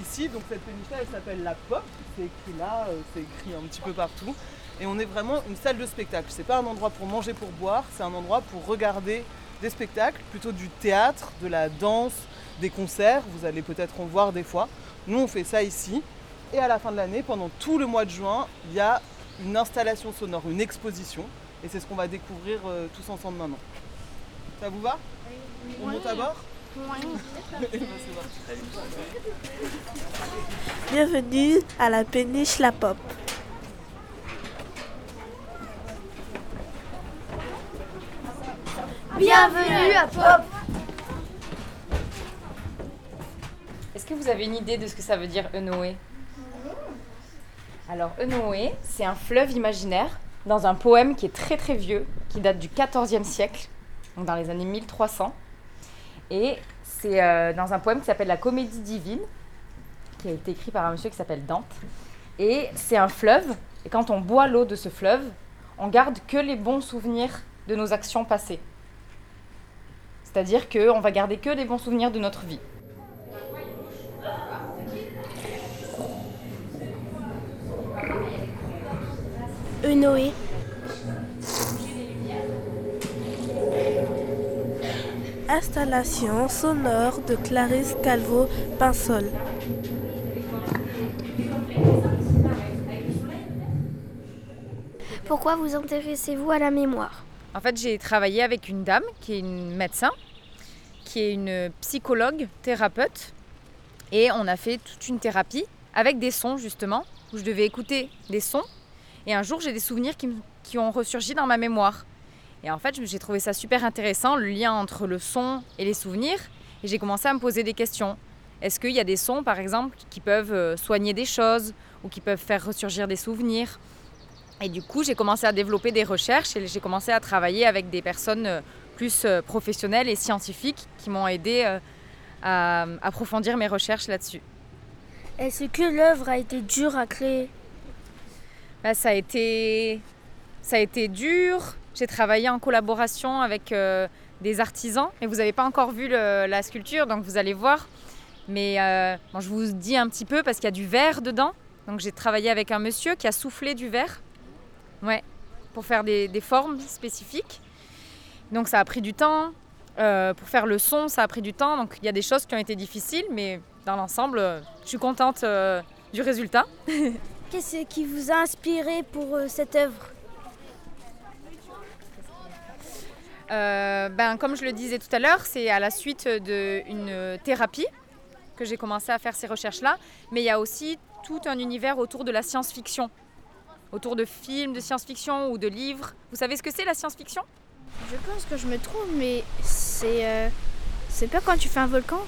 Ici, donc cette péniche-là, elle s'appelle la Pop. C'est écrit là, euh, c'est écrit un petit peu partout. Et on est vraiment une salle de spectacle. C'est pas un endroit pour manger, pour boire, c'est un endroit pour regarder des spectacles, plutôt du théâtre, de la danse, des concerts. Vous allez peut-être en voir des fois. Nous, on fait ça ici. Et à la fin de l'année, pendant tout le mois de juin, il y a une installation sonore, une exposition. Et c'est ce qu'on va découvrir euh, tous ensemble maintenant. Ça vous va? On monte à bord? Bienvenue à la péniche La Pop. Bienvenue à Pop Est-ce que vous avez une idée de ce que ça veut dire Enoé? Alors Enoé, c'est un fleuve imaginaire dans un poème qui est très très vieux, qui date du XIVe siècle, donc dans les années 1300. Et c'est euh, dans un poème qui s'appelle La Comédie divine, qui a été écrit par un monsieur qui s'appelle Dante. Et c'est un fleuve, et quand on boit l'eau de ce fleuve, on garde que les bons souvenirs de nos actions passées. C'est-à-dire qu'on va garder que les bons souvenirs de notre vie. Enoé. Installation sonore de Clarisse Calvo-Pinsol. Pourquoi vous intéressez-vous à la mémoire? En fait, j'ai travaillé avec une dame qui est une médecin, qui est une psychologue, thérapeute, et on a fait toute une thérapie avec des sons justement, où je devais écouter des sons, et un jour j'ai des souvenirs qui, qui ont ressurgi dans ma mémoire. Et en fait, j'ai trouvé ça super intéressant, le lien entre le son et les souvenirs, et j'ai commencé à me poser des questions. Est-ce qu'il y a des sons, par exemple, qui peuvent euh, soigner des choses, ou qui peuvent faire ressurgir des souvenirs? Et du coup, j'ai commencé à développer des recherches et j'ai commencé à travailler avec des personnes euh, plus euh, professionnelles et scientifiques qui m'ont aidé à approfondir mes recherches là-dessus. Est-ce que l'œuvre a été dure à créer? Bah, ça, a été, ça a été dur. J'ai travaillé en collaboration avec euh, des artisans. Et vous n'avez pas encore vu la sculpture, donc vous allez voir. Mais euh, je vous dis un petit peu parce qu'il y a du verre dedans. Donc j'ai travaillé avec un monsieur qui a soufflé du verre. Ouais, pour faire des, formes spécifiques. Donc ça a pris du temps. Euh, pour faire le son, ça a pris du temps. Donc il y a des choses qui ont été difficiles, mais dans l'ensemble, je suis contente du résultat. Qu'est-ce qui vous a inspiré pour cette œuvre? Euh, ben, comme je le disais tout à l'heure, c'est à la suite d'une thérapie que j'ai commencé à faire ces recherches-là. Mais il y a aussi tout un univers autour de la science-fiction, autour de films de science-fiction ou de livres. Vous savez ce que c'est la science-fiction? Je pense que je me trompe, mais c'est. euh, c'est pas quand tu fais un volcan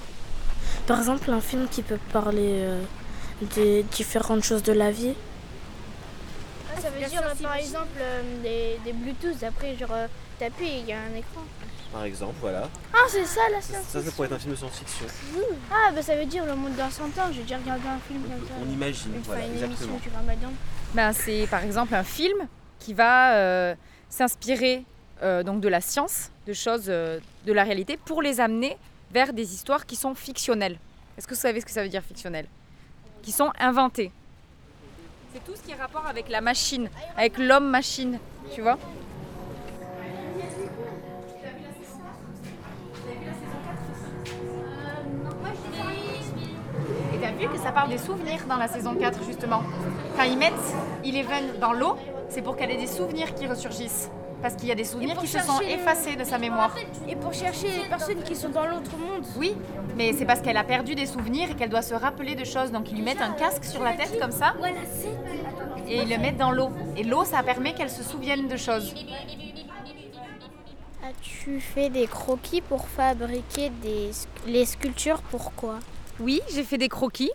Par exemple, un film qui peut parler euh, des différentes choses de la vie. Ça veut dire par exemple des, des Bluetooth, après genre t'appuies et il y a un écran. Par exemple, voilà. Ah c'est ça la Ça, science ça, ça pourrait être un film de science-fiction. Ah bah ça veut dire le monde dans 100 ans, j'ai déjà regardé un film comme ça. On imagine, Enfin, voilà, une exactement. émission, vas là-dedans. ben, C'est par exemple un film qui va euh, s'inspirer euh, donc de la science, de choses euh, de la réalité, pour les amener vers des histoires qui sont fictionnelles. Est-ce que vous savez ce que ça veut dire fictionnel Qui sont inventées. C'est tout ce qui est rapport avec la machine, avec l'homme-machine, tu vois Et t'as vu que ça parle des souvenirs dans la saison 4 justement. Quand ils mettent Eleven dans l'eau, c'est pour qu'elle ait des souvenirs qui ressurgissent. Parce qu'il y a des souvenirs qui se sont effacés de sa mémoire. Et pour chercher les personnes qui sont dans l'autre monde. Oui, mais c'est parce qu'elle a perdu des souvenirs et qu'elle doit se rappeler de choses. Donc ils lui mettent un casque sur la tête comme ça et ils le mettent dans l'eau. Et l'eau, ça permet qu'elle se souvienne de choses. As-tu fait des croquis pour fabriquer des, les sculptures Pourquoi Oui, j'ai fait des croquis.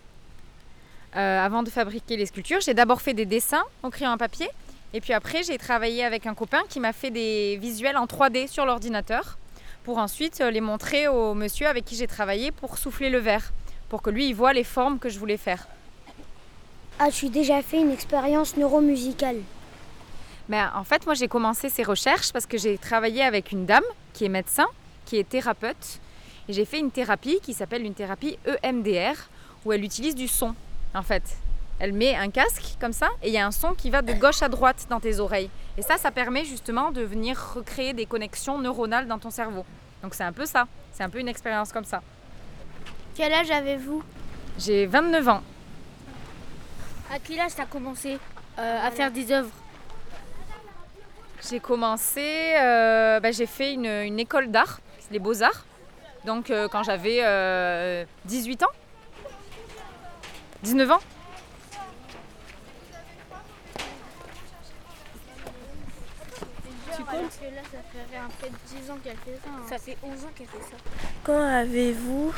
Euh, avant de fabriquer les sculptures, j'ai d'abord fait des dessins au crayon à papier. Et puis après, j'ai travaillé avec un copain qui m'a fait des visuels en 3D sur l'ordinateur pour ensuite euh, les montrer au monsieur avec qui j'ai travaillé pour souffler le verre, pour que lui, il voit les formes que je voulais faire. As-tu déjà fait une expérience neuromusicale Mais en fait, moi, j'ai commencé ces recherches parce que j'ai travaillé avec une dame qui est médecin, qui est thérapeute. Et j'ai fait une thérapie qui s'appelle une thérapie EMDR, où elle utilise du son, en fait. Elle met un casque comme ça et il y a un son qui va de gauche à droite dans tes oreilles. Et ça, ça permet justement de venir recréer des connexions neuronales dans ton cerveau. Donc c'est un peu ça, c'est un peu une expérience comme ça. Quel âge avez-vous? J'ai 29 ans. À quel âge t'as commencé euh, à faire des œuvres? J'ai commencé, euh, bah, j'ai fait une, une école d'art, les beaux-arts, donc euh, quand j'avais euh, 18 ans. 19 ans Tu comptes Parce que là, ça fait un peu 10 ans qu'elle fait ça. hein. Ça fait 11 ans qu'elle fait ça. Quand avez-vous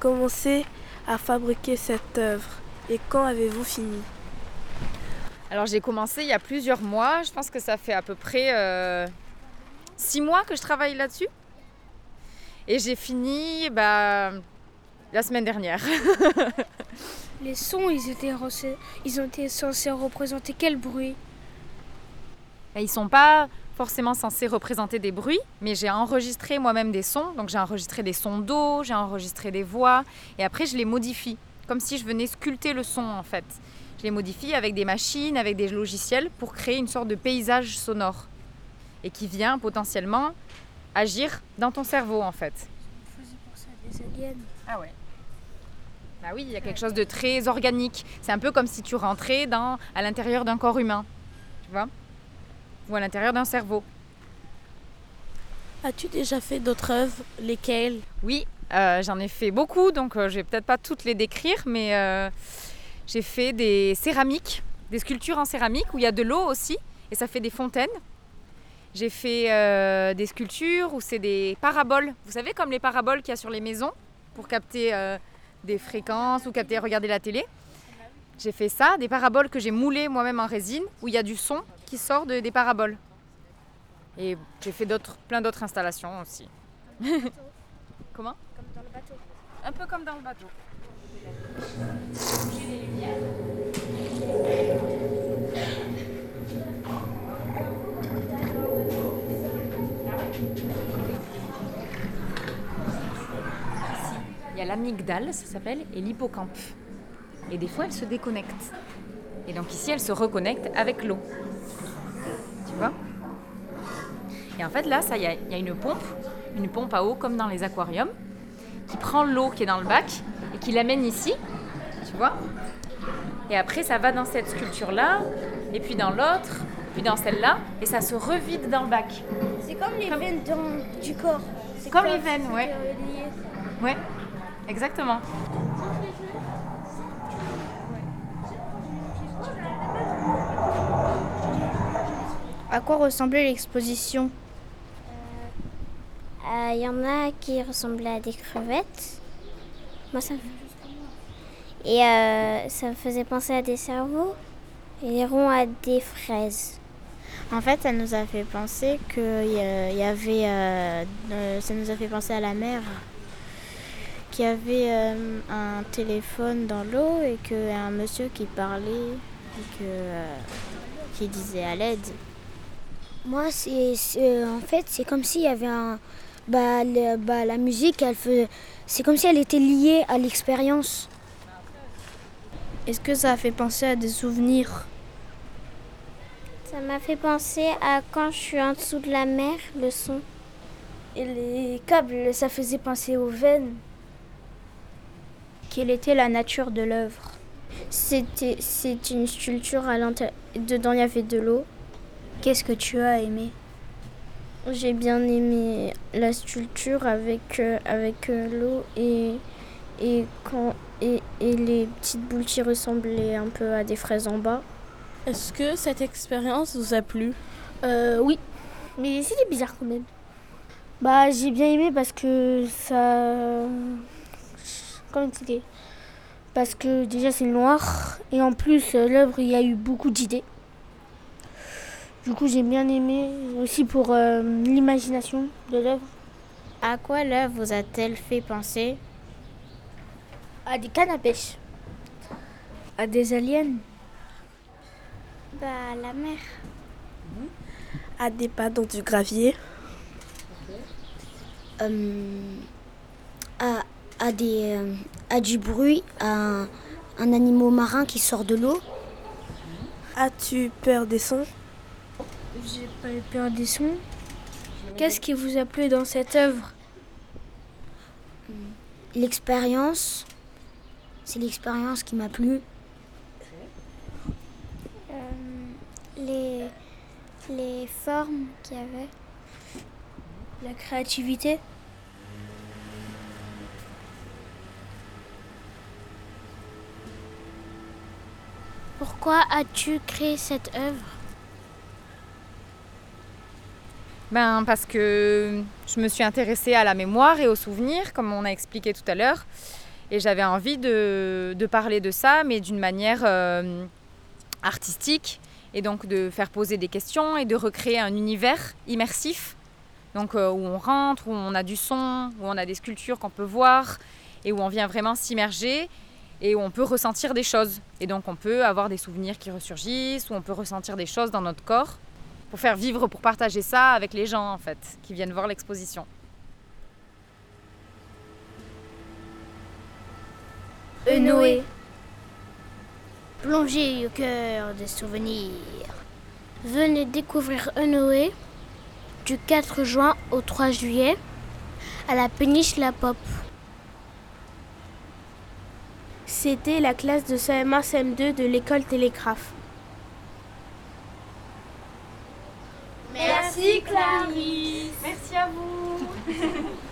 commencé à fabriquer cette œuvre et quand avez-vous fini? Alors j'ai commencé il y a plusieurs mois, je pense que ça fait à peu près 6 mois que je travaille là-dessus. Et j'ai fini bah, la semaine dernière. Les sons, ils étaient, ils ont été censés représenter quel bruit? Et ils sont pas forcément censés représenter des bruits, mais j'ai enregistré moi-même des sons. Donc j'ai enregistré des sons d'eau, j'ai enregistré des voix, et après je les modifie, comme si je venais sculpter le son en fait. Je les modifie avec des machines, avec des logiciels pour créer une sorte de paysage sonore, et qui vient potentiellement agir dans ton cerveau en fait. des aliens. Ah ouais. Bah oui, il y a quelque chose de très organique. C'est un peu comme si tu rentrais dans, à l'intérieur d'un corps humain, tu vois? Ou à l'intérieur d'un cerveau. As-tu déjà fait d'autres œuvres Lesquelles? Oui, euh, j'en ai fait beaucoup, donc euh, je vais peut-être pas toutes les décrire, mais euh, j'ai fait des céramiques, des sculptures en céramique où il y a de l'eau aussi, et ça fait des fontaines. J'ai fait euh, des sculptures où c'est des paraboles. Vous savez, comme les paraboles qu'il y a sur les maisons pour capter des fréquences ou capter, regarder la télé? J'ai fait ça, des paraboles que j'ai moulées moi-même en résine, où il y a du son qui sort de- des paraboles. Et j'ai fait d'autres, plein d'autres installations aussi. Comment? Comme dans le bateau. un peu comme dans le bateau. Il y a l'amygdale, ça s'appelle, et l'hippocampe. Et des fois, elle se déconnecte. Et donc ici, elle se reconnecte avec l'eau. Tu vois Et en fait, là, ça, il y, a- il y a une pompe, une pompe à eau comme dans les aquariums qui prend l'eau qui est dans le bac et qui l'amène ici, tu vois. Et après, ça va dans cette sculpture-là, et puis dans l'autre, puis dans celle-là, et ça se revide dans le bac. C'est comme les Comme- veines dans- du corps. C'est Comme quoi, les veines, c'est ouais. relié. Ouais, exactement. À quoi ressemblait l'exposition? Il y en a qui ressemblaient à des crevettes. Moi, ça me... Et euh, ça me faisait penser à des cerveaux. Et les ronds à des fraises. En fait, ça nous a fait penser qu'il y avait. euh, euh, ça nous a fait penser à la mer. Qu'il y avait euh, un téléphone dans l'eau et qu'un monsieur qui parlait et que, euh, qui disait à l'aide. Moi, c'est, c'est- en fait, c'est comme s'il y avait un. Bah, le- bah, la musique, elle fait... c'est comme si elle était liée à l'expérience. Est-ce que ça a fait penser à des souvenirs? Ça m'a fait penser à quand je suis en dessous de la mer, le son. Et les câbles, ça faisait penser aux veines. Quelle était la nature de l'œuvre? C'était c'est une sculpture à l'intérieur. Dedans, il y avait de l'eau. Qu'est-ce que tu as aimé? J'ai bien aimé la sculpture avec, euh, avec euh, l'eau et, et, quand, et, et les petites boules qui ressemblaient un peu à des fraises en bas. Est-ce que cette expérience vous a plu? Euh, oui. Mais c'était bizarre quand même. Bah, j'ai bien aimé parce que ça. Comment expliquer? Parce que déjà c'est noir et en plus euh, l'œuvre il y a eu beaucoup d'idées. Du coup j'ai bien aimé aussi pour euh, l'imagination de l'œuvre. À quoi l'œuvre vous a-t-elle fait penser? À des cannes à pêche. À des aliens? Bah, la mer. À des pas dans du gravier? Euh, à, à, des, euh, à du bruit, à un, un animal marin qui sort de l'eau? As-tu peur des sons? J'ai pas eu peur des sons. Qu'est-ce qui vous a plu dans cette œuvre L'expérience, c'est l'expérience qui m'a plu. Euh, les, les formes qu'il y avait. La créativité Pourquoi as-tu créé cette œuvre? Ben parce que je me suis intéressée à la mémoire et aux souvenirs, comme on a expliqué tout à l'heure. Et j'avais envie de, parler de ça, mais d'une manière euh, artistique. Et donc de faire poser des questions et de recréer un univers immersif. Donc euh, où on rentre, où on a du son, où on a des sculptures qu'on peut voir et où on vient vraiment s'immerger et où on peut ressentir des choses. Et donc on peut avoir des souvenirs qui ressurgissent, où on peut ressentir des choses dans notre corps pour faire vivre, pour partager ça avec les gens en fait, qui viennent voir l'exposition. Noé. Plongez au cœur des souvenirs. Venez découvrir Noé du 4 juin au 3 juillet à la péniche La Pop. C'était la classe de CM1 CM2 de l'école Télégraphe. Merci Clarisse. Merci à vous.